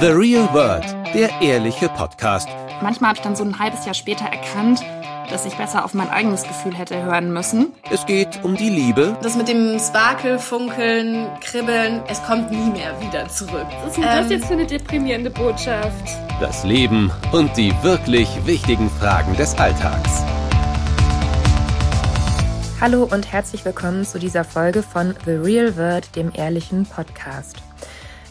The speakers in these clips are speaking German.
The Real World, der ehrliche Podcast. Manchmal habe ich dann so ein halbes Jahr später erkannt, dass ich besser auf mein eigenes Gefühl hätte hören müssen. Es geht um die Liebe. Das mit dem Sparkel, Funkeln, Kribbeln, es kommt nie mehr wieder zurück. Was ist denn das jetzt für eine deprimierende Botschaft? Das Leben und die wirklich wichtigen Fragen des Alltags. Hallo und herzlich willkommen zu dieser Folge von The Real World, dem ehrlichen Podcast.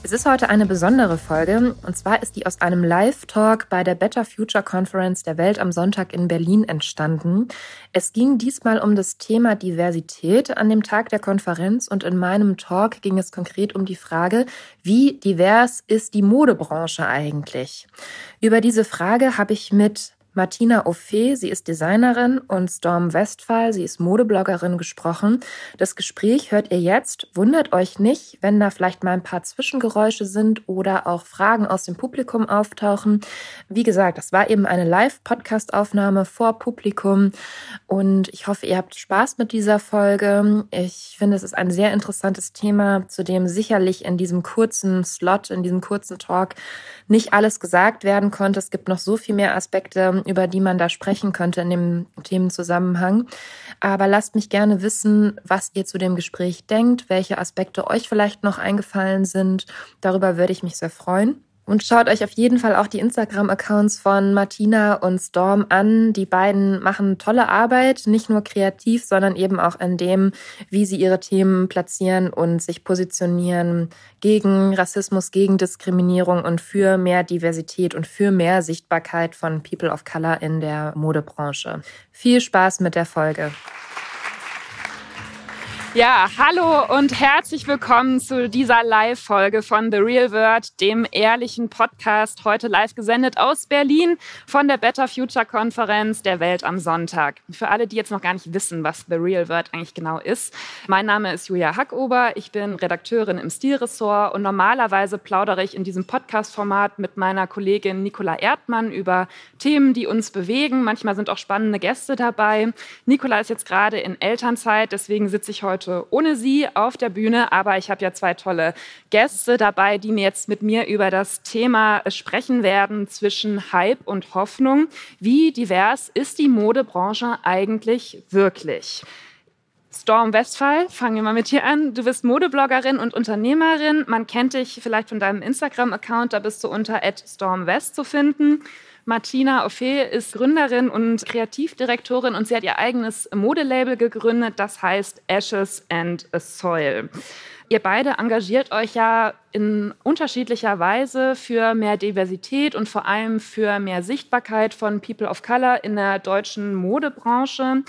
Es ist heute eine besondere Folge und zwar ist die aus einem Live-Talk bei der Better Future Conference der Welt am Sonntag in Berlin entstanden. Es ging diesmal um das Thema Diversität an dem Tag der Konferenz und in meinem Talk ging es konkret um die Frage, wie divers ist die Modebranche eigentlich? Über diese Frage habe ich mit Martina Ophé, sie ist Designerin, und Storm Westphal, sie ist Modebloggerin, gesprochen. Das Gespräch hört ihr jetzt. Wundert euch nicht, wenn da vielleicht mal ein paar Zwischengeräusche sind oder auch Fragen aus dem Publikum auftauchen. Wie gesagt, das war eben eine Live-Podcast-Aufnahme vor Publikum und ich hoffe, ihr habt Spaß mit dieser Folge. Ich finde, es ist ein sehr interessantes Thema, zu dem sicherlich in diesem kurzen Slot, in diesem kurzen Talk nicht alles gesagt werden konnte. Es gibt noch so viel mehr Aspekte, über die man da sprechen könnte in dem Themenzusammenhang. Aber lasst mich gerne wissen, was ihr zu dem Gespräch denkt, welche Aspekte euch vielleicht noch eingefallen sind. Darüber würde ich mich sehr freuen. Und schaut euch auf jeden Fall auch die Instagram-Accounts von Martina und Storm an. Die beiden machen tolle Arbeit, nicht nur kreativ, sondern eben auch in dem, wie sie ihre Themen platzieren und sich positionieren gegen Rassismus, gegen Diskriminierung und für mehr Diversität und für mehr Sichtbarkeit von People of Color in der Modebranche. Viel Spaß mit der Folge. Ja, hallo und herzlich willkommen zu dieser Live-Folge von The Real World, dem ehrlichen Podcast, heute live gesendet aus Berlin von der Better Future Konferenz der Welt am Sonntag. Für alle, die jetzt noch gar nicht wissen, was The Real World eigentlich genau ist. Mein Name ist Julia Hackober, ich bin Redakteurin im Stilressort und normalerweise plaudere ich in diesem Podcast-Format mit meiner Kollegin Nicola Erdmann über Themen, die uns bewegen. Manchmal sind auch spannende Gäste dabei. Nicola ist jetzt gerade in Elternzeit, deswegen sitze ich heute heute ohne Sie auf der Bühne, aber ich habe ja zwei tolle Gäste dabei, die mir jetzt mit mir über das Thema sprechen werden zwischen Hype und Hoffnung. Wie divers ist die Modebranche eigentlich wirklich? Storm Westphal, fangen wir mal mit dir an. Du bist Modebloggerin und Unternehmerin. Man kennt dich vielleicht von deinem Instagram-Account, da bist du unter @stormwest zu finden. Martina Ophé ist Gründerin und Kreativdirektorin und sie hat ihr eigenes Modelabel gegründet, das heißt Ashes and a Soil. Ihr beide engagiert euch ja in unterschiedlicher Weise für mehr Diversität und vor allem für mehr Sichtbarkeit von People of Color in der deutschen Modebranche.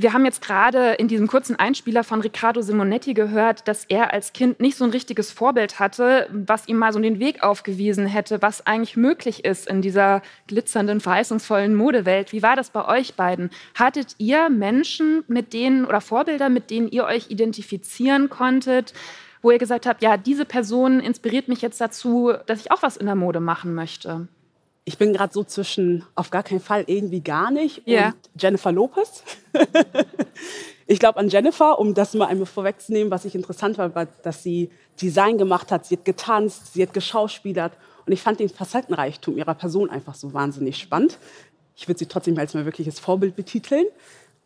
Wir haben jetzt gerade in diesem kurzen Einspieler von Riccardo Simonetti gehört, dass er als Kind nicht so ein richtiges Vorbild hatte, was ihm mal so den Weg aufgewiesen hätte, was eigentlich möglich ist in dieser glitzernden, verheißungsvollen Modewelt. Wie war das bei euch beiden? Hattet ihr Menschen, mit denen oder Vorbilder, mit denen ihr euch identifizieren konntet, wo ihr gesagt habt, ja, diese Person inspiriert mich jetzt dazu, dass ich auch was in der Mode machen möchte? Ich bin gerade so zwischen auf gar keinen Fall irgendwie gar nicht yeah. und Jennifer Lopez. ich glaube an Jennifer, um das mal einmal vorwegzunehmen, was ich interessant war, war, dass sie Design gemacht hat, sie hat getanzt, sie hat geschauspielert und ich fand den Facettenreichtum ihrer Person einfach so wahnsinnig spannend. Ich würde sie trotzdem als mein wirkliches Vorbild betiteln.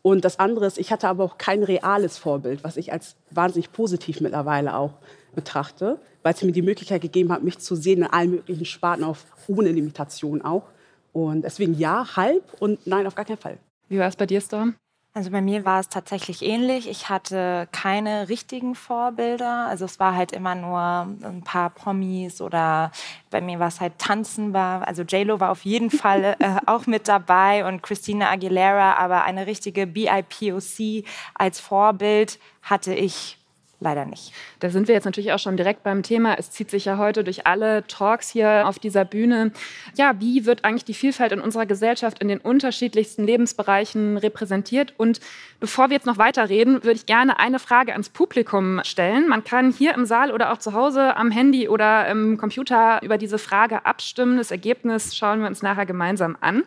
Und das andere ist, ich hatte aber auch kein reales Vorbild, was ich als wahnsinnig positiv mittlerweile auch betrachte, weil es mir die Möglichkeit gegeben hat, mich zu sehen in allen möglichen Sparten, auf, ohne Limitation auch. Und deswegen ja, halb und nein, auf gar keinen Fall. Wie war es bei dir, Storm? Also bei mir war es tatsächlich ähnlich. Ich hatte keine richtigen Vorbilder. Also es war halt immer nur ein paar Promis oder bei mir war es halt Tanzen war. Also JLo war auf jeden Fall äh, auch mit dabei und Christina Aguilera, aber eine richtige BIPOC als Vorbild hatte ich leider nicht. Da sind wir jetzt natürlich auch schon direkt beim Thema. Es zieht sich ja heute durch alle Talks hier auf dieser Bühne. Ja, wie wird eigentlich die Vielfalt in unserer Gesellschaft in den unterschiedlichsten Lebensbereichen repräsentiert? Und bevor wir jetzt noch weiterreden, würde ich gerne eine Frage ans Publikum stellen. Man kann hier im Saal oder auch zu Hause am Handy oder im Computer über diese Frage abstimmen. Das Ergebnis schauen wir uns nachher gemeinsam an.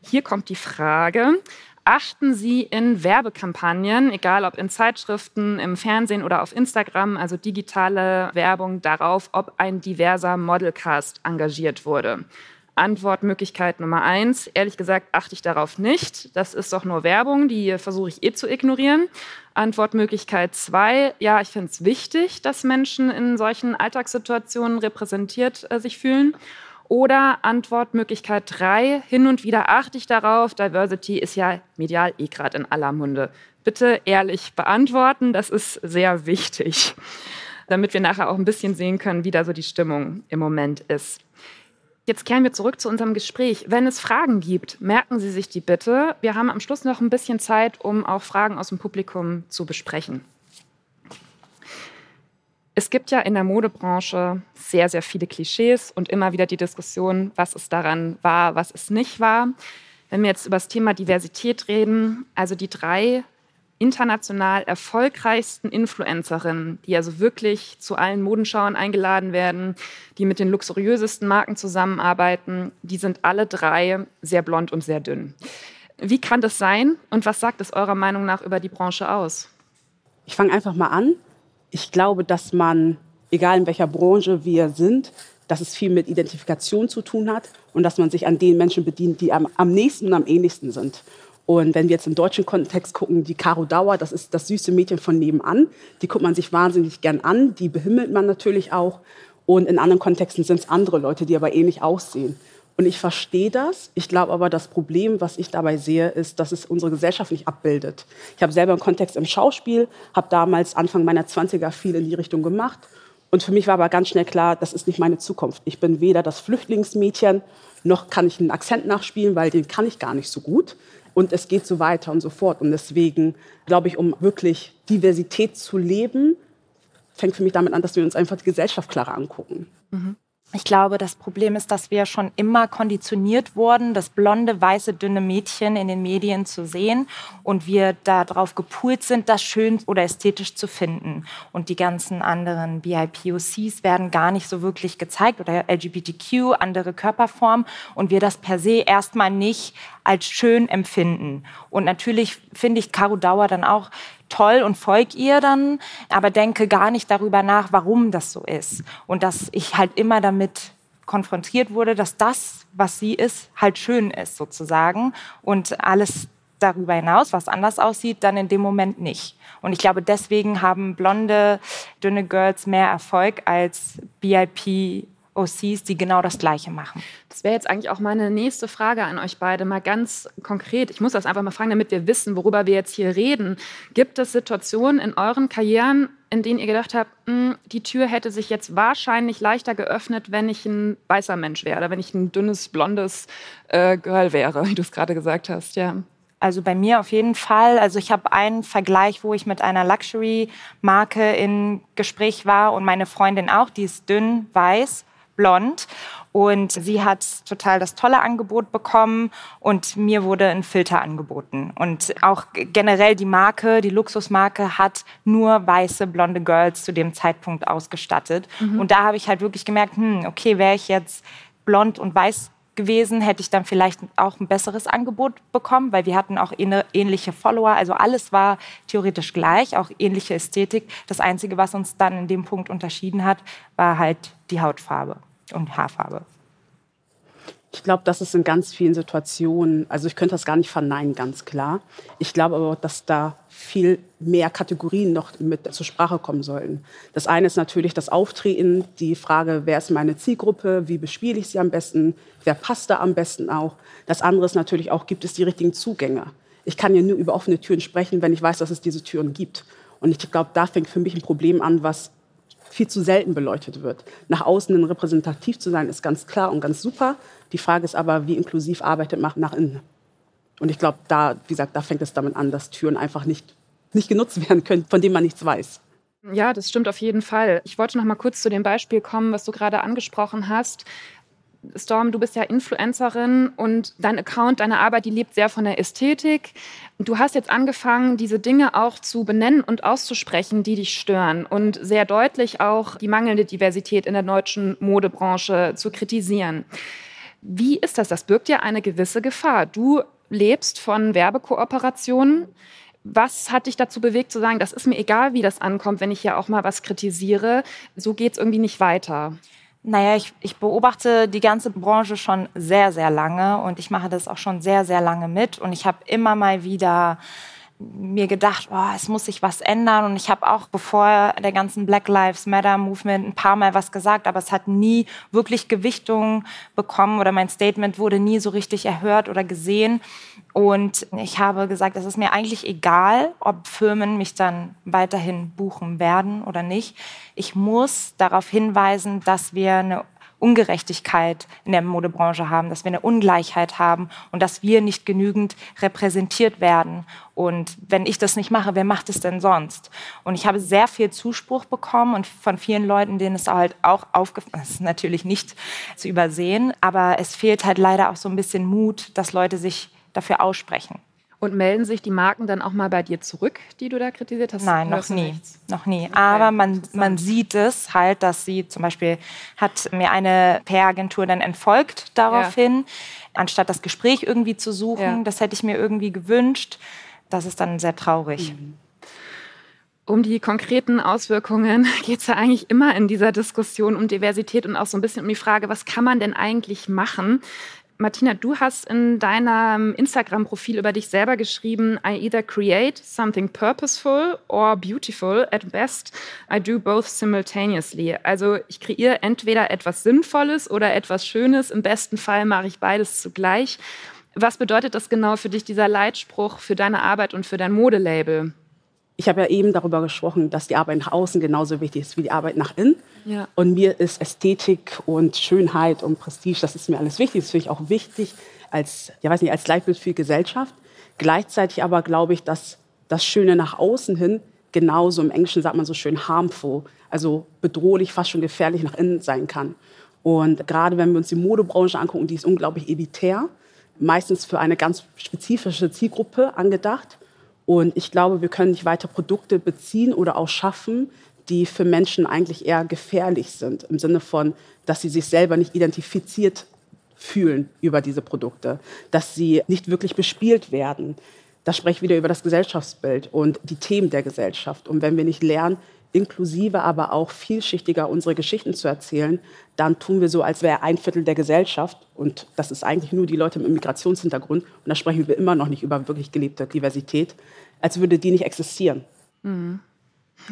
Hier kommt die Frage. Achten Sie in Werbekampagnen, egal ob in Zeitschriften, im Fernsehen oder auf Instagram, also digitale Werbung, darauf, ob ein diverser Modelcast engagiert wurde? Antwortmöglichkeit Nummer eins. Ehrlich gesagt achte ich darauf nicht. Das ist doch nur Werbung, die versuche ich eh zu ignorieren. Antwortmöglichkeit zwei. Ja, ich finde es wichtig, dass Menschen in solchen Alltagssituationen repräsentiert äh, sich fühlen. Oder Antwortmöglichkeit drei. Hin und wieder achte ich darauf. Diversity ist ja medial eh gerade in aller Munde. Bitte ehrlich beantworten. Das ist sehr wichtig, damit wir nachher auch ein bisschen sehen können, wie da so die Stimmung im Moment ist. Jetzt kehren wir zurück zu unserem Gespräch. Wenn es Fragen gibt, merken Sie sich die bitte. Wir haben am Schluss noch ein bisschen Zeit, um auch Fragen aus dem Publikum zu besprechen. Es gibt ja in der Modebranche sehr, sehr viele Klischees und immer wieder die Diskussion, was es daran war, was es nicht war. Wenn wir jetzt über das Thema Diversität reden, also die drei international erfolgreichsten Influencerinnen, die also wirklich zu allen Modenschauern eingeladen werden, die mit den luxuriösesten Marken zusammenarbeiten, die sind alle drei sehr blond und sehr dünn. Wie kann das sein und was sagt es eurer Meinung nach über die Branche aus? Ich fange einfach mal an. Ich glaube, dass man, egal in welcher Branche wir sind, dass es viel mit Identifikation zu tun hat und dass man sich an den Menschen bedient, die am, am nächsten und am ähnlichsten sind. Und wenn wir jetzt im deutschen Kontext gucken, die Caro Dauer, das ist das süße Mädchen von nebenan. Die guckt man sich wahnsinnig gern an. Die behimmelt man natürlich auch. Und in anderen Kontexten sind es andere Leute, die aber ähnlich aussehen. Und ich verstehe das. Ich glaube aber, das Problem, was ich dabei sehe, ist, dass es unsere Gesellschaft nicht abbildet. Ich habe selber einen Kontext im Schauspiel, habe damals Anfang meiner 20er viel in die Richtung gemacht. Und für mich war aber ganz schnell klar, das ist nicht meine Zukunft. Ich bin weder das Flüchtlingsmädchen, noch kann ich einen Akzent nachspielen, weil den kann ich gar nicht so gut. Und es geht so weiter und so fort. Und deswegen glaube ich, um wirklich Diversität zu leben, fängt für mich damit an, dass wir uns einfach die Gesellschaft klarer angucken. Mhm. Ich glaube, das Problem ist, dass wir schon immer konditioniert wurden, das blonde, weiße, dünne Mädchen in den Medien zu sehen und wir darauf gepoolt sind, das schön oder ästhetisch zu finden. Und die ganzen anderen BIPOCs werden gar nicht so wirklich gezeigt oder LGBTQ, andere Körperformen und wir das per se erstmal nicht als schön empfinden. Und natürlich finde ich Caro Dauer dann auch toll und folge ihr dann, aber denke gar nicht darüber nach, warum das so ist. Und dass ich halt immer damit konfrontiert wurde, dass das, was sie ist, halt schön ist sozusagen und alles darüber hinaus, was anders aussieht, dann in dem Moment nicht. Und ich glaube, deswegen haben blonde, dünne Girls mehr Erfolg als BIP OCs, die genau das Gleiche machen. Das wäre jetzt eigentlich auch meine nächste Frage an euch beide, mal ganz konkret. Ich muss das einfach mal fragen, damit wir wissen, worüber wir jetzt hier reden. Gibt es Situationen in euren Karrieren, in denen ihr gedacht habt, mh, hm, die Tür hätte sich jetzt wahrscheinlich leichter geöffnet, wenn ich ein weißer Mensch wäre oder wenn ich ein dünnes, blondes äh, Girl wäre, wie du es gerade gesagt hast, ja? Also bei mir auf jeden Fall. Also ich habe einen Vergleich, wo ich mit einer Luxury-Marke in Gespräch war und meine Freundin auch, die ist dünn, weiß blond. Und sie hat total das tolle Angebot bekommen und mir wurde ein Filter angeboten. Und auch generell die Marke, die Luxusmarke hat nur weiße, blonde Girls zu dem Zeitpunkt ausgestattet. Mhm. Und da habe ich halt wirklich gemerkt, hm, okay, wäre ich jetzt blond und weiß gewesen, hätte ich dann vielleicht auch ein besseres Angebot bekommen, weil wir hatten auch ähnliche Follower. Also alles war theoretisch gleich, auch ähnliche Ästhetik. Das Einzige, was uns dann in dem Punkt unterschieden hat, war halt die Hautfarbe und Haarfarbe. Ich glaube, das ist in ganz vielen Situationen, also ich könnte das gar nicht verneinen, ganz klar. Ich glaube aber, dass da viel mehr Kategorien noch mit zur Sprache kommen sollten. Das eine ist natürlich das Auftreten, die Frage, wer ist meine Zielgruppe, wie bespiele ich sie am besten, wer passt da am besten auch. Das andere ist natürlich auch, gibt es die richtigen Zugänge. Ich kann ja nur über offene Türen sprechen, wenn ich weiß, dass es diese Türen gibt. Und ich glaube, da fängt für mich ein Problem an, was viel zu selten beleuchtet wird. Nach außen repräsentativ zu sein, ist ganz klar und ganz super. Die Frage ist aber, wie inklusiv arbeitet man nach innen. Und ich glaube, da, wie gesagt, da fängt es damit an, dass Türen einfach nicht, nicht genutzt werden können, von denen man nichts weiß. Ja, das stimmt auf jeden Fall. Ich wollte noch mal kurz zu dem Beispiel kommen, was du gerade angesprochen hast. Storm, du bist ja Influencerin und dein Account, deine Arbeit, die lebt sehr von der Ästhetik. Du hast jetzt angefangen, diese Dinge auch zu benennen und auszusprechen, die dich stören und sehr deutlich auch die mangelnde Diversität in der deutschen Modebranche zu kritisieren. Wie ist das? Das birgt ja eine gewisse Gefahr. Du lebst von Werbekooperationen. Was hat dich dazu bewegt zu sagen, das ist mir egal, wie das ankommt, wenn ich hier auch mal was kritisiere? So geht es irgendwie nicht weiter. Naja, ich, ich beobachte die ganze Branche schon sehr, sehr lange und ich mache das auch schon sehr, sehr lange mit. Und ich habe immer mal wieder mir gedacht, oh, es muss sich was ändern. Und ich habe auch bevor der ganzen Black Lives Matter Movement ein paar Mal was gesagt, aber es hat nie wirklich Gewichtung bekommen oder mein Statement wurde nie so richtig erhört oder gesehen. Und ich habe gesagt, es ist mir eigentlich egal, ob Firmen mich dann weiterhin buchen werden oder nicht. Ich muss darauf hinweisen, dass wir eine Ungerechtigkeit in der Modebranche haben, dass wir eine Ungleichheit haben und dass wir nicht genügend repräsentiert werden. Und wenn ich das nicht mache, wer macht es denn sonst? Und ich habe sehr viel Zuspruch bekommen und von vielen Leuten, denen es halt auch aufgefallen ist, natürlich nicht zu übersehen, aber es fehlt halt leider auch so ein bisschen Mut, dass Leute sich dafür aussprechen. Und melden sich die Marken dann auch mal bei dir zurück, die du da kritisiert hast? Nein, noch nie. Noch nie. Aber man, man sieht es halt, dass sie zum Beispiel hat mir eine PR-Agentur dann entfolgt daraufhin, ja. anstatt das Gespräch irgendwie zu suchen. Ja. Das hätte ich mir irgendwie gewünscht. Das ist dann sehr traurig. Mhm. Um die konkreten Auswirkungen geht es ja eigentlich immer in dieser Diskussion um Diversität und auch so ein bisschen um die Frage, was kann man denn eigentlich machen? Martina, du hast in deinem Instagram-Profil über dich selber geschrieben, I either create something purposeful or beautiful. At best, I do both simultaneously. Also ich kreiere entweder etwas Sinnvolles oder etwas Schönes. Im besten Fall mache ich beides zugleich. Was bedeutet das genau für dich, dieser Leitspruch für deine Arbeit und für dein Modelabel? Ich habe ja eben darüber gesprochen, dass die Arbeit nach außen genauso wichtig ist wie die Arbeit nach innen. Ja. Und mir ist Ästhetik und Schönheit und Prestige, das ist mir alles wichtig. Das finde ich auch wichtig als, ja weiß nicht, als Leitbild für die Gesellschaft. Gleichzeitig aber glaube ich, dass das Schöne nach außen hin genauso, im Englischen sagt man so schön harmful, also bedrohlich, fast schon gefährlich nach innen sein kann. Und gerade wenn wir uns die Modebranche angucken, die ist unglaublich elitär, meistens für eine ganz spezifische Zielgruppe angedacht. Und ich glaube, wir können nicht weiter Produkte beziehen oder auch schaffen, die für Menschen eigentlich eher gefährlich sind, im Sinne von, dass sie sich selber nicht identifiziert fühlen über diese Produkte, dass sie nicht wirklich bespielt werden. Das spricht wieder über das Gesellschaftsbild und die Themen der Gesellschaft. Und wenn wir nicht lernen, inklusive, aber auch vielschichtiger unsere Geschichten zu erzählen, dann tun wir so, als wäre ein Viertel der Gesellschaft, und das ist eigentlich nur die Leute mit Migrationshintergrund, und da sprechen wir immer noch nicht über wirklich gelebte Diversität, als würde die nicht existieren. Mhm.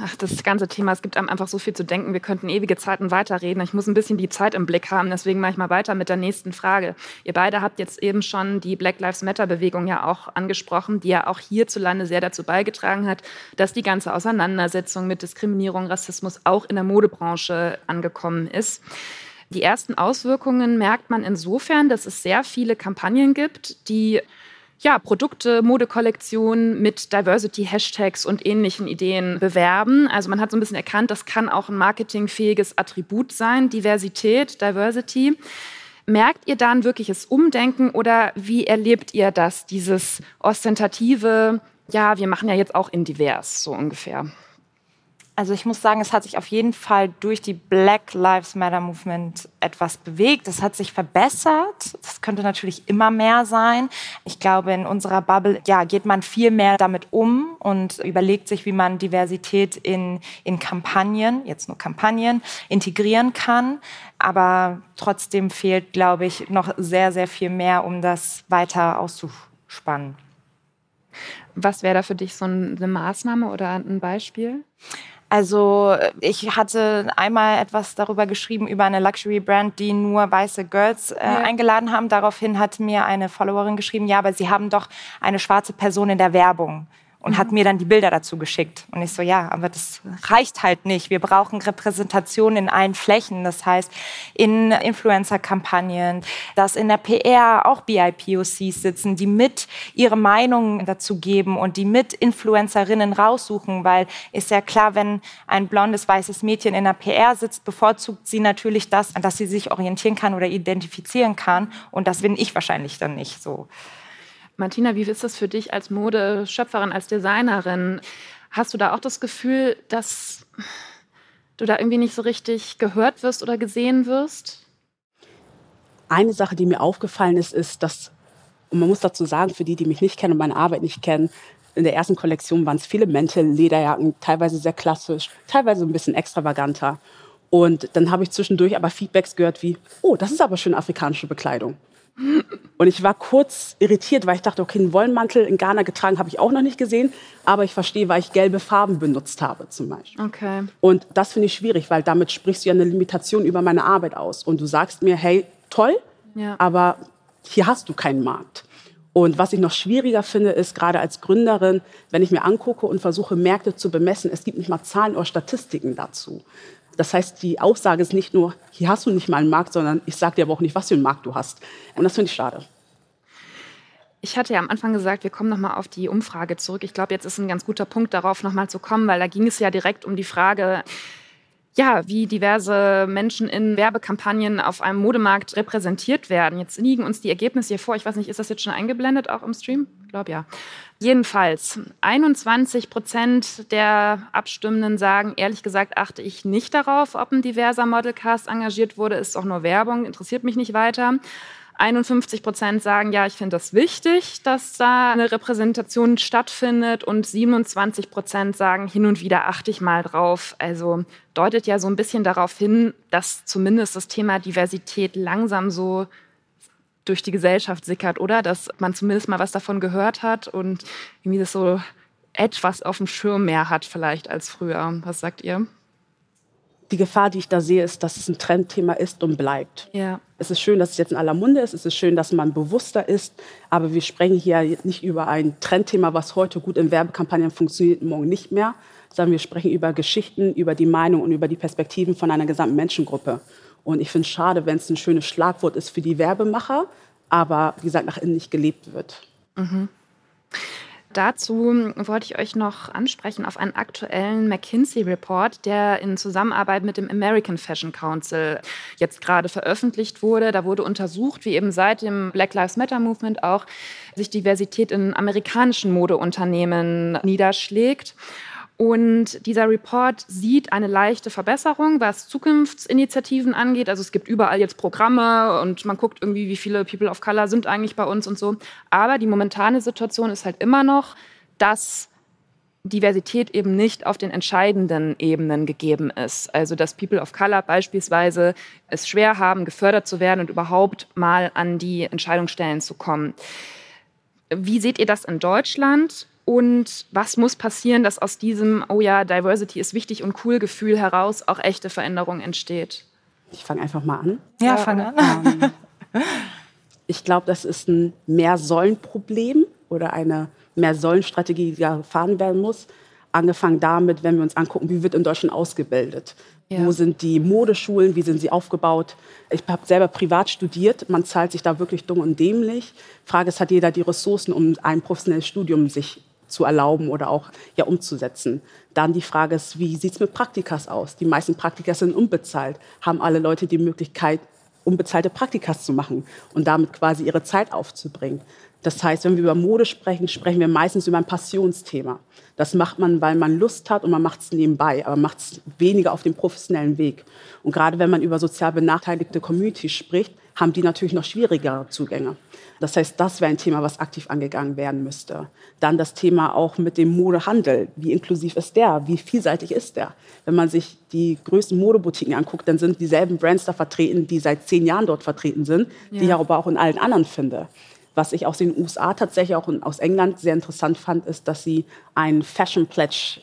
Ach, das ganze Thema, es gibt einem einfach so viel zu denken. Wir könnten ewige Zeiten weiterreden. Ich muss ein bisschen die Zeit im Blick haben, deswegen mache ich mal weiter mit der nächsten Frage. Ihr beide habt jetzt eben schon die Black Lives Matter-Bewegung ja auch angesprochen, die ja auch hierzulande sehr dazu beigetragen hat, dass die ganze Auseinandersetzung mit Diskriminierung, Rassismus auch in der Modebranche angekommen ist. Die ersten Auswirkungen merkt man insofern, dass es sehr viele Kampagnen gibt, die ja, Produkte, Modekollektionen mit Diversity-Hashtags und ähnlichen Ideen bewerben. Also man hat so ein bisschen erkannt, das kann auch ein marketingfähiges Attribut sein, Diversität, Diversity. Merkt ihr da ein wirkliches Umdenken oder wie erlebt ihr das, dieses ostentative, ja, wir machen ja jetzt auch in divers, so ungefähr? Also ich muss sagen, es hat sich auf jeden Fall durch die Black Lives Matter Movement etwas bewegt. Es hat sich verbessert. Das könnte natürlich immer mehr sein. Ich glaube, in unserer Bubble ja, geht man viel mehr damit um und überlegt sich, wie man Diversität in, in Kampagnen, jetzt nur Kampagnen, integrieren kann. Aber trotzdem fehlt, glaube ich, noch sehr, sehr viel mehr, um das weiter auszuspannen. Was wäre da für dich so eine Maßnahme oder ein Beispiel? Also ich hatte einmal etwas darüber geschrieben über eine Luxury-Brand, die nur weiße Girls äh, ja. eingeladen haben. Daraufhin hat mir eine Followerin geschrieben, ja, aber sie haben doch eine schwarze Person in der Werbung und mhm. hat mir dann die Bilder dazu geschickt. Und ich so, ja, aber das reicht halt nicht. Wir brauchen Repräsentation in allen Flächen. Das heißt, in Influencer-Kampagnen, dass in der PR auch BIPOCs sitzen, die mit ihre Meinungen dazu geben und die mit Influencerinnen raussuchen, weil ist ja klar, wenn ein blondes, weißes Mädchen in der PR sitzt, bevorzugt sie natürlich das, an das sie sich orientieren kann oder identifizieren kann. Und das bin ich wahrscheinlich dann nicht so. Martina, wie ist das für dich als Modeschöpferin, als Designerin? Hast du da auch das Gefühl, dass du da irgendwie nicht so richtig gehört wirst oder gesehen wirst? Eine Sache, die mir aufgefallen ist, ist, dass Und man muss dazu sagen, für die, die mich nicht kennen und meine Arbeit nicht kennen, in der ersten Kollektion waren es viele Mäntel, Lederjacken, teilweise sehr klassisch, teilweise ein bisschen extravaganter. Und dann habe ich zwischendurch aber Feedbacks gehört wie, oh, das ist aber schön afrikanische Bekleidung. Und ich war kurz irritiert, weil ich dachte, okay, einen Wollenmantel in Ghana getragen habe ich auch noch nicht gesehen, aber ich verstehe, weil ich gelbe Farben benutzt habe zum Beispiel. Okay. Und das finde ich schwierig, weil damit sprichst du ja eine Limitation über meine Arbeit aus. Und du sagst mir, hey, toll, Ja. aber hier hast du keinen Markt. Und was ich noch schwieriger finde, ist gerade als Gründerin, wenn ich mir angucke und versuche, Märkte zu bemessen, es gibt nicht mal Zahlen oder Statistiken dazu. Das heißt, die Aussage ist nicht nur, hier hast du nicht mal einen Markt, sondern ich sage dir aber auch nicht, was für einen Markt du hast. Und das finde ich schade. Ich hatte ja am Anfang gesagt, wir kommen nochmal auf die Umfrage zurück. Ich glaube, jetzt ist ein ganz guter Punkt, darauf nochmal zu kommen, weil da ging es ja direkt um die Frage, ja, wie diverse Menschen in Werbekampagnen auf einem Modemarkt repräsentiert werden. Jetzt liegen uns die Ergebnisse hier vor. Ich weiß nicht, ist das jetzt schon eingeblendet, auch im Stream? Glaube ja. Jedenfalls, 21 Prozent der Abstimmenden sagen, ehrlich gesagt, achte ich nicht darauf, ob ein diverser Modelcast engagiert wurde. Ist auch nur Werbung, interessiert mich nicht weiter. 51 Prozent sagen, ja, ich finde das wichtig, dass da eine Repräsentation stattfindet. Und 27 Prozent sagen, hin und wieder achte ich mal drauf. Also deutet ja so ein bisschen darauf hin, dass zumindest das Thema Diversität langsam so durch die Gesellschaft sickert, oder? Dass man zumindest mal was davon gehört hat und irgendwie das so etwas auf dem Schirm mehr hat vielleicht als früher. Was sagt ihr? Die Gefahr, die ich da sehe, ist, dass es ein Trendthema ist und bleibt. Ja. Es ist schön, dass es jetzt in aller Munde ist. Es ist schön, dass man bewusster ist. Aber wir sprechen hier nicht über ein Trendthema, was heute gut in Werbekampagnen funktioniert, morgen nicht mehr, sondern wir sprechen über Geschichten, über die Meinung und über die Perspektiven von einer gesamten Menschengruppe. Und ich finde es schade, wenn es ein schönes Schlagwort ist für die Werbemacher, aber wie gesagt, nach innen nicht gelebt wird. Dazu wollte ich euch noch ansprechen auf einen aktuellen McKinsey-Report, der in Zusammenarbeit mit dem American Fashion Council jetzt gerade veröffentlicht wurde. Da wurde untersucht, wie eben seit dem Black Lives Matter Movement auch sich Diversität in amerikanischen Modeunternehmen niederschlägt. Und dieser Report sieht eine leichte Verbesserung, was Zukunftsinitiativen angeht. Also es gibt überall jetzt Programme und man guckt irgendwie, wie viele People of Color sind eigentlich bei uns und so. Aber die momentane Situation ist halt immer noch, dass Diversität eben nicht auf den entscheidenden Ebenen gegeben ist. Also dass People of Color beispielsweise es schwer haben, gefördert zu werden und überhaupt mal an die Entscheidungsstellen zu kommen. Wie seht ihr das in Deutschland? Und was muss passieren, dass aus diesem, oh ja, Diversity ist wichtig und cool Gefühl heraus auch echte Veränderung entsteht? Ich fange einfach mal an. Ja, fang an. Ich glaube, das ist ein Mehr-Sollen-Problem oder eine Mehr-Sollen-Strategie, die gefahren werden muss. Angefangen damit, wenn wir uns angucken, wie wird in Deutschland ausgebildet? Ja. Wo sind die Modeschulen? Wie sind sie aufgebaut? Ich habe selber privat studiert. Man zahlt sich da wirklich dumm und dämlich. Frage ist, hat jeder die Ressourcen, um ein professionelles Studium sich zu erlauben oder auch ja, umzusetzen? Dann die Frage ist, wie sieht es mit Praktikas aus? Die meisten Praktikas sind unbezahlt. Haben alle Leute die Möglichkeit, unbezahlte Praktikas zu machen und damit quasi ihre Zeit aufzubringen. Das heißt, wenn wir über Mode sprechen, sprechen wir meistens über ein Passionsthema. Das macht man, weil man Lust hat und man macht es nebenbei, aber macht es weniger auf dem professionellen Weg. Und gerade wenn man über sozial benachteiligte Communities spricht, haben die natürlich noch schwierigere Zugänge. Das heißt, das wäre ein Thema, was aktiv angegangen werden müsste. Dann das Thema auch mit dem Modehandel. Wie inklusiv ist der? Wie vielseitig ist der? Wenn man sich die größten Modeboutiquen anguckt, dann sind dieselben Brands da vertreten, die seit zehn Jahren dort vertreten sind, die ich Ja. aber auch in allen anderen finde. Was ich aus den USA tatsächlich auch in- aus England sehr interessant fand, ist, dass sie ein Fashion Pledge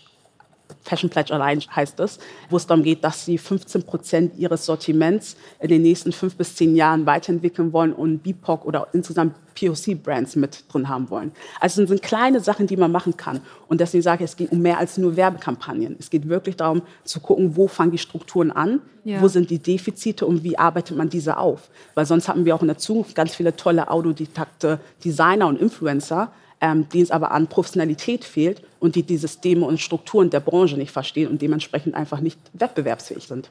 Fashion Pledge allein heißt es, wo es darum geht, dass sie 15 Prozent ihres Sortiments in den nächsten fünf bis zehn Jahren weiterentwickeln wollen und BIPOC oder insgesamt POC-Brands mit drin haben wollen. Also es sind kleine Sachen, die man machen kann. Und deswegen sage ich, es geht um mehr als nur Werbekampagnen. Es geht wirklich darum, zu gucken, wo fangen die Strukturen an, Ja. wo sind die Defizite und wie arbeitet man diese auf. Weil sonst haben wir auch in der Zukunft ganz viele tolle autodidakte Designer und Influencer, ähm, denen es aber an Professionalität fehlt und die die Systeme und Strukturen der Branche nicht verstehen und dementsprechend einfach nicht wettbewerbsfähig sind.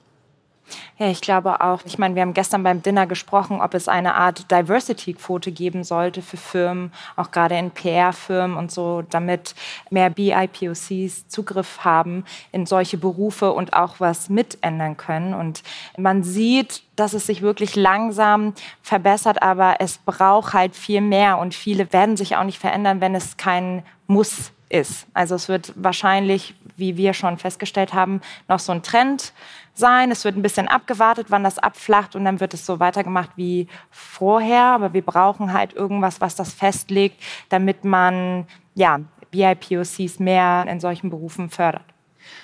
Ja, ich glaube auch. Ich meine, wir haben gestern beim Dinner gesprochen, ob es eine Art Diversity-Quote geben sollte für Firmen, auch gerade in PR-Firmen und so, damit mehr BIPOCs Zugriff haben in solche Berufe und auch was mitändern können. Und man sieht, dass es sich wirklich langsam verbessert, aber es braucht halt viel mehr und viele werden sich auch nicht verändern, wenn es kein Muss ist. Also es wird wahrscheinlich, wie wir schon festgestellt haben, noch so ein Trend sein. Es wird ein bisschen abgewartet, wann das abflacht und dann wird es so weitergemacht wie vorher. Aber wir brauchen halt irgendwas, was das festlegt, damit man ja, BIPOCs mehr in solchen Berufen fördert.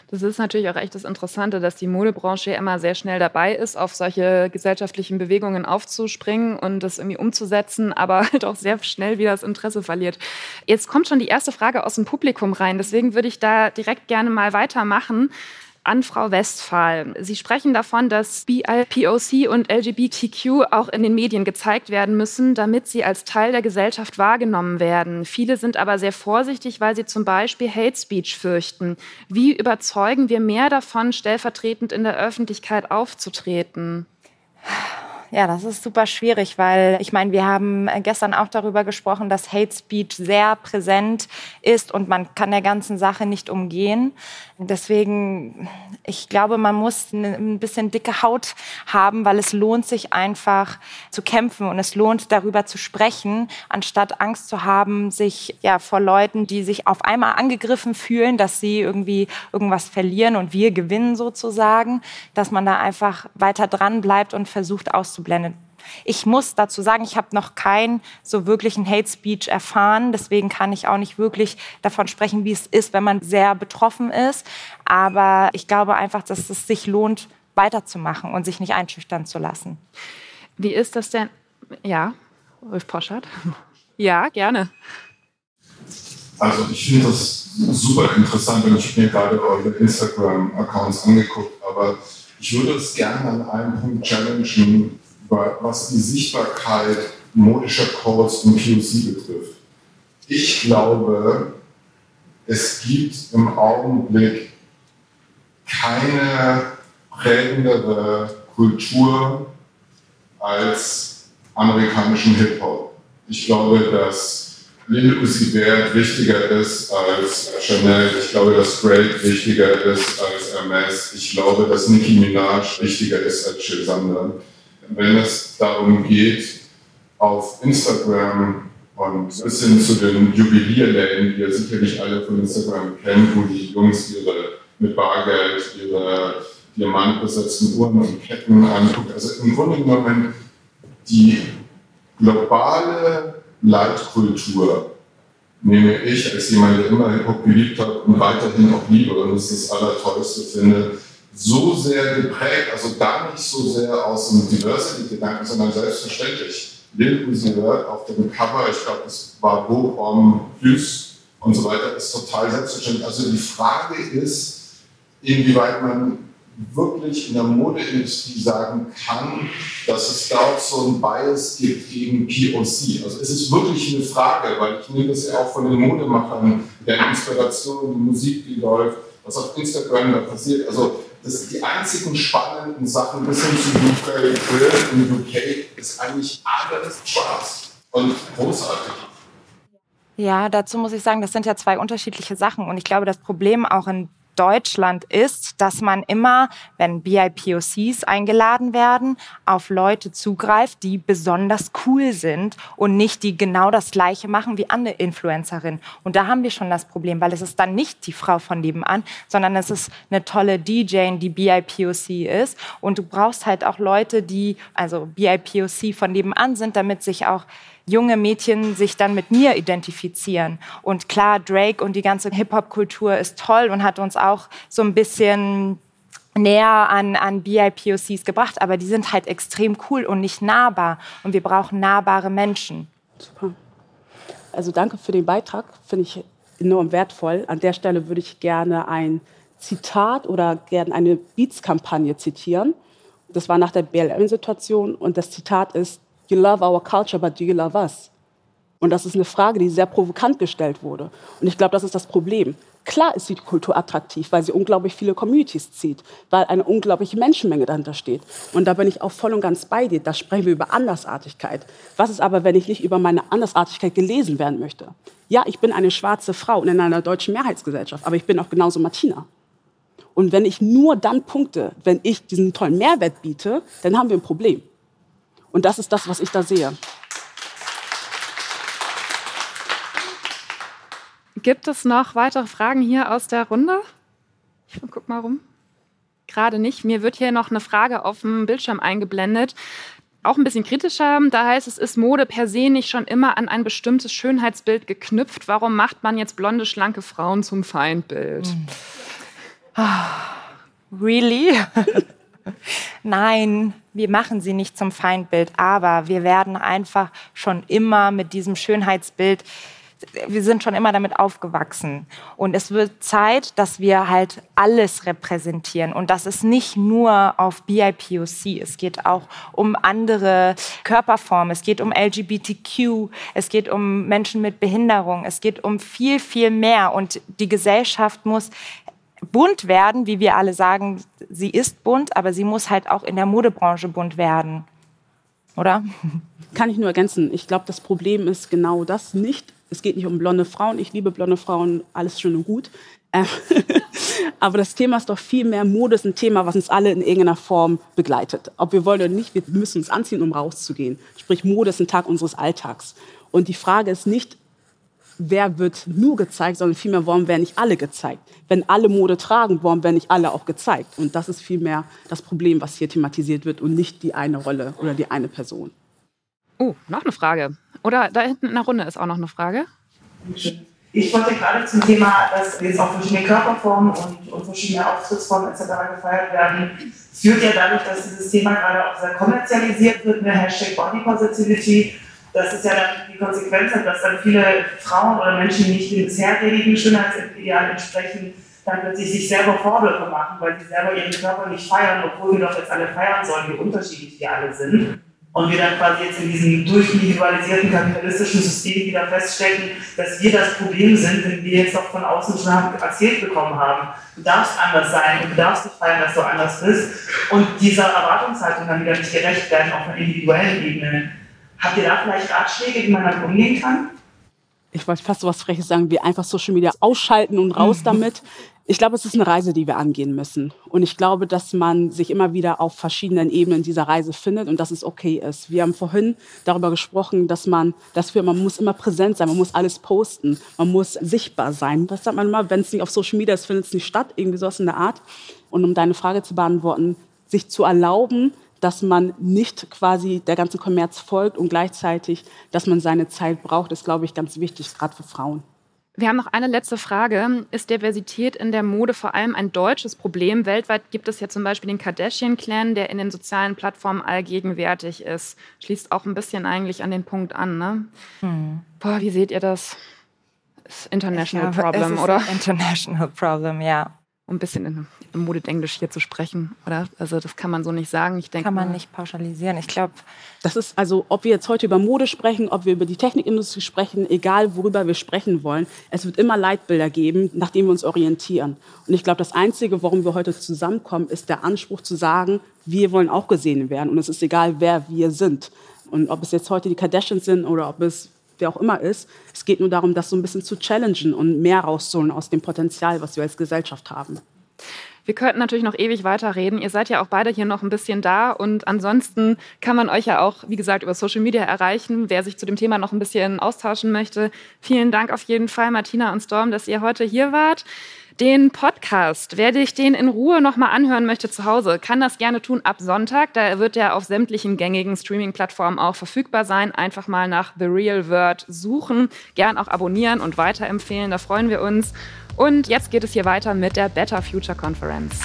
Das ist natürlich auch echt das Interessante, dass die Modebranche immer sehr schnell dabei ist, auf solche gesellschaftlichen Bewegungen aufzuspringen und das irgendwie umzusetzen, aber halt auch sehr schnell wieder das Interesse verliert. Jetzt kommt schon die erste Frage aus dem Publikum rein, deswegen würde ich da direkt gerne mal weitermachen an Frau Westphal. Sie sprechen davon, dass BIPOC und LGBTQ auch in den Medien gezeigt werden müssen, damit sie als Teil der Gesellschaft wahrgenommen werden. Viele sind aber sehr vorsichtig, weil sie zum Beispiel Hate Speech fürchten. Wie überzeugen wir mehr davon, stellvertretend in der Öffentlichkeit aufzutreten? Ja, das ist super schwierig, weil ich meine, wir haben gestern auch darüber gesprochen, dass Hate Speech sehr präsent ist und man kann der ganzen Sache nicht umgehen. Deswegen, ich glaube, man muss ein bisschen dicke Haut haben, weil es lohnt sich einfach zu kämpfen und es lohnt darüber zu sprechen, anstatt Angst zu haben, sich ja vor Leuten, die sich auf einmal angegriffen fühlen, dass sie irgendwie irgendwas verlieren und wir gewinnen sozusagen, dass man da einfach weiter dran bleibt und versucht auszublenden. Ich muss dazu sagen, ich habe noch keinen so wirklichen Hate Speech erfahren. Deswegen kann ich auch nicht wirklich davon sprechen, wie es ist, wenn man sehr betroffen ist. Aber ich glaube einfach, dass es sich lohnt, weiterzumachen und sich nicht einschüchtern zu lassen. Wie ist das denn? Ja, Ulf Poschert. Ja, gerne. Also ich finde das super interessant und ich mir gerade eure Instagram-Accounts angeguckt, aber ich würde es gerne an einem Punkt challengen, was die Sichtbarkeit modischer Codes und POC betrifft. Ich glaube, es gibt im Augenblick keine prägendere Kultur als amerikanischen Hip-Hop. Ich glaube, dass Lil Uzi Vert wichtiger ist als Chanel. Ich glaube, dass Drake wichtiger ist als Hermes. Ich glaube, dass Nicki Minaj wichtiger ist als Chill wenn es darum geht, auf Instagram und bis hin zu den Juwelierläden, die ihr sicherlich alle von Instagram kennt, wo die Jungs ihre mit Bargeld ihre diamantbesetzten Uhren und Ketten angucken. Also im Grunde genommen die globale Leitkultur nehme ich als jemand, der immer Hip-Hop geliebt hat und weiterhin auch liebe und es das Allertollste finde, so sehr geprägt, also gar nicht so sehr aus dem Diversity-Gedanken, sondern selbstverständlich. Lil Uzi Vert auf dem Cover, ich glaube, es war Bochum Plus und so weiter, ist total selbstverständlich. Also die Frage ist, inwieweit man wirklich in der Modeindustrie sagen kann, dass es dort so ein Bias gibt gegen POC. Also es ist wirklich eine Frage, weil ich nehme das ja auch von den Modemachern, der Inspiration, die Musik, die läuft, was auf Instagram da passiert. Also das sind die einzigen spannenden Sachen bis hin zu UK Grill in UK ist eigentlich alles Spaß und großartig. Ja, dazu muss ich sagen, das sind ja zwei unterschiedliche Sachen. Und ich glaube, das Problem auch in Deutschland ist, dass man immer, wenn BIPOCs eingeladen werden, auf Leute zugreift, die besonders cool sind und nicht die genau das Gleiche machen wie andere Influencerinnen. Und da haben wir schon das Problem, weil es ist dann nicht die Frau von nebenan, sondern es ist eine tolle DJ, die BIPOC ist. Und du brauchst halt auch Leute, die also BIPOC von nebenan sind, damit sich auch junge Mädchen sich dann mit mir identifizieren. Und klar, Drake und die ganze Hip-Hop-Kultur ist toll und hat uns auch so ein bisschen näher an, an BIPOCs gebracht, aber die sind halt extrem cool und nicht nahbar. Und wir brauchen nahbare Menschen. Super. Also danke für den Beitrag, finde ich enorm wertvoll. An der Stelle würde ich gerne ein Zitat oder gerne eine Beats-Kampagne zitieren. Das war nach der BLM-Situation und das Zitat ist, You love our culture, but do you love us? Und das ist eine Frage, die sehr provokant gestellt wurde. Und ich glaube, das ist das Problem. Klar ist die Kultur attraktiv, weil sie unglaublich viele Communities zieht, weil eine unglaubliche Menschenmenge dahinter steht. Und da bin ich auch voll und ganz bei dir. Da sprechen wir über Andersartigkeit. Was ist aber, wenn ich nicht über meine Andersartigkeit gelesen werden möchte? Ja, ich bin eine schwarze Frau in einer deutschen Mehrheitsgesellschaft, aber ich bin auch genauso Martina. Und wenn ich nur dann punkte, wenn ich diesen tollen Mehrwert biete, dann haben wir ein Problem. Und das ist das, was ich da sehe. Gibt es noch weitere Fragen hier aus der Runde? Ich guck mal rum. Gerade nicht. Mir wird hier noch eine Frage auf dem Bildschirm eingeblendet. Auch ein bisschen kritischer. Da heißt es, ist Mode per se nicht schon immer an ein bestimmtes Schönheitsbild geknüpft? Warum macht man jetzt blonde, schlanke Frauen zum Feindbild? Really? Nein, wir machen sie nicht zum Feindbild, aber wir werden einfach schon immer mit diesem Schönheitsbild wir sind schon immer damit aufgewachsen. Und es wird Zeit, dass wir halt alles repräsentieren. Und das ist nicht nur auf BIPOC. Es geht auch um andere Körperformen. Es geht um LGBTQ. Es geht um Menschen mit Behinderung. Es geht um viel, viel mehr. Und die Gesellschaft muss bunt werden, wie wir alle sagen, sie ist bunt, aber sie muss halt auch in der Modebranche bunt werden. Oder? Kann ich nur ergänzen. Ich glaube, das Problem ist genau das nicht es geht nicht um blonde Frauen. Ich liebe blonde Frauen, alles schön und gut. Ähm, aber das Thema ist doch viel mehr Mode ist ein Thema, was uns alle in irgendeiner Form begleitet. Ob wir wollen oder nicht, wir müssen uns anziehen, um rauszugehen. Sprich, Mode ist ein Tag unseres Alltags. Und die Frage ist nicht, wer wird nur gezeigt, sondern vielmehr, warum werden nicht alle gezeigt? Wenn alle Mode tragen, warum werden nicht alle auch gezeigt? Und das ist vielmehr das Problem, was hier thematisiert wird und nicht die eine Rolle oder die eine Person. Oh, noch eine Frage. Oder da hinten in der Runde ist auch noch eine Frage. Ich wollte gerade zum Thema, dass jetzt auch verschiedene Körperformen und, und verschiedene Auftrittsformen etc. gefeiert werden, führt ja dadurch, dass dieses Thema gerade auch sehr kommerzialisiert wird, mit Hashtag Body Positivity. Das ist ja dann die Konsequenz, dass dann viele Frauen oder Menschen, die nicht dem bisherigen Schönheitsideal entsprechen, dann plötzlich sich selber Vorwürfe machen, weil sie selber ihren Körper nicht feiern, obwohl wir doch jetzt alle feiern sollen, wie unterschiedlich wir alle sind. Und wir dann quasi jetzt in diesem durchindividualisierten kapitalistischen System wieder feststecken, dass wir das Problem sind, wenn wir jetzt doch von außen schon erzählt bekommen haben, du darfst anders sein und du darfst nicht feiern, dass du anders bist. Und dieser Erwartungshaltung dann wieder nicht gerecht werden auf einer individuellen Ebene. Habt ihr da vielleicht Ratschläge, wie man damit umgehen kann? Ich wollte fast so was Freches sagen, wie einfach Social Media ausschalten und raus mhm. damit. Ich glaube, es ist eine Reise, die wir angehen müssen. Und ich glaube, dass man sich immer wieder auf verschiedenen Ebenen dieser Reise findet und dass es okay ist. Wir haben vorhin darüber gesprochen, dass man, dass wir, man muss immer präsent sein, man muss alles posten, man muss sichtbar sein. Was sagt man immer? Wenn es nicht auf Social Media ist, findet es nicht statt, irgendwie sowas in der Art. Und um deine Frage zu beantworten, sich zu erlauben, dass man nicht quasi der ganze Kommerz folgt und gleichzeitig, dass man seine Zeit braucht, ist, glaube ich, ganz wichtig, gerade für Frauen. Wir haben noch eine letzte Frage. Ist Diversität in der Mode vor allem ein deutsches Problem? Weltweit gibt es ja zum Beispiel den Kardashian-Clan, der in den sozialen Plattformen allgegenwärtig ist. Schließt auch ein bisschen eigentlich an den Punkt an. Ne? Hm. Boah, wie seht ihr das? Ist international glaube, Problem, oder? International Problem, ja um ein bisschen in, in Modedenglisch hier zu sprechen, oder? Also das kann man so nicht sagen. Ich denke, kann man nicht pauschalisieren. Ich glaube, das ist also, ob wir jetzt heute über Mode sprechen, ob wir über die Technikindustrie sprechen, egal worüber wir sprechen wollen, es wird immer Leitbilder geben, nach denen wir uns orientieren. Und ich glaube, das Einzige, warum wir heute zusammenkommen, ist der Anspruch zu sagen, wir wollen auch gesehen werden. Und es ist egal, wer wir sind. Und ob es jetzt heute die Kardashians sind oder ob es wer auch immer ist. Es geht nur darum, das so ein bisschen zu challengen und mehr rauszuholen aus dem Potenzial, was wir als Gesellschaft haben. Wir könnten natürlich noch ewig weiterreden. Ihr seid ja auch beide hier noch ein bisschen da und ansonsten kann man euch ja auch, wie gesagt, über Social Media erreichen, wer sich zu dem Thema noch ein bisschen austauschen möchte. Vielen Dank auf jeden Fall, Martina und Storm, dass ihr heute hier wart. Den Podcast, wer dich den in Ruhe nochmal anhören möchte zu Hause, kann das gerne tun ab Sonntag. Da wird er auf sämtlichen gängigen Streaming-Plattformen auch verfügbar sein. Einfach mal nach The Real Word suchen, gern auch abonnieren und weiterempfehlen. Da freuen wir uns. Und jetzt geht es hier weiter mit der Better Future Conference.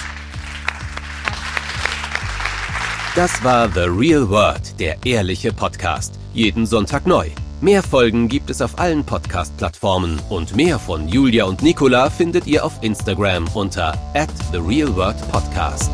Das war The Real World, der ehrliche Podcast. Jeden Sonntag neu. Mehr Folgen gibt es auf allen Podcast-Plattformen und mehr von Julia und Nicola findet ihr auf Instagram unter at The Real World Podcast.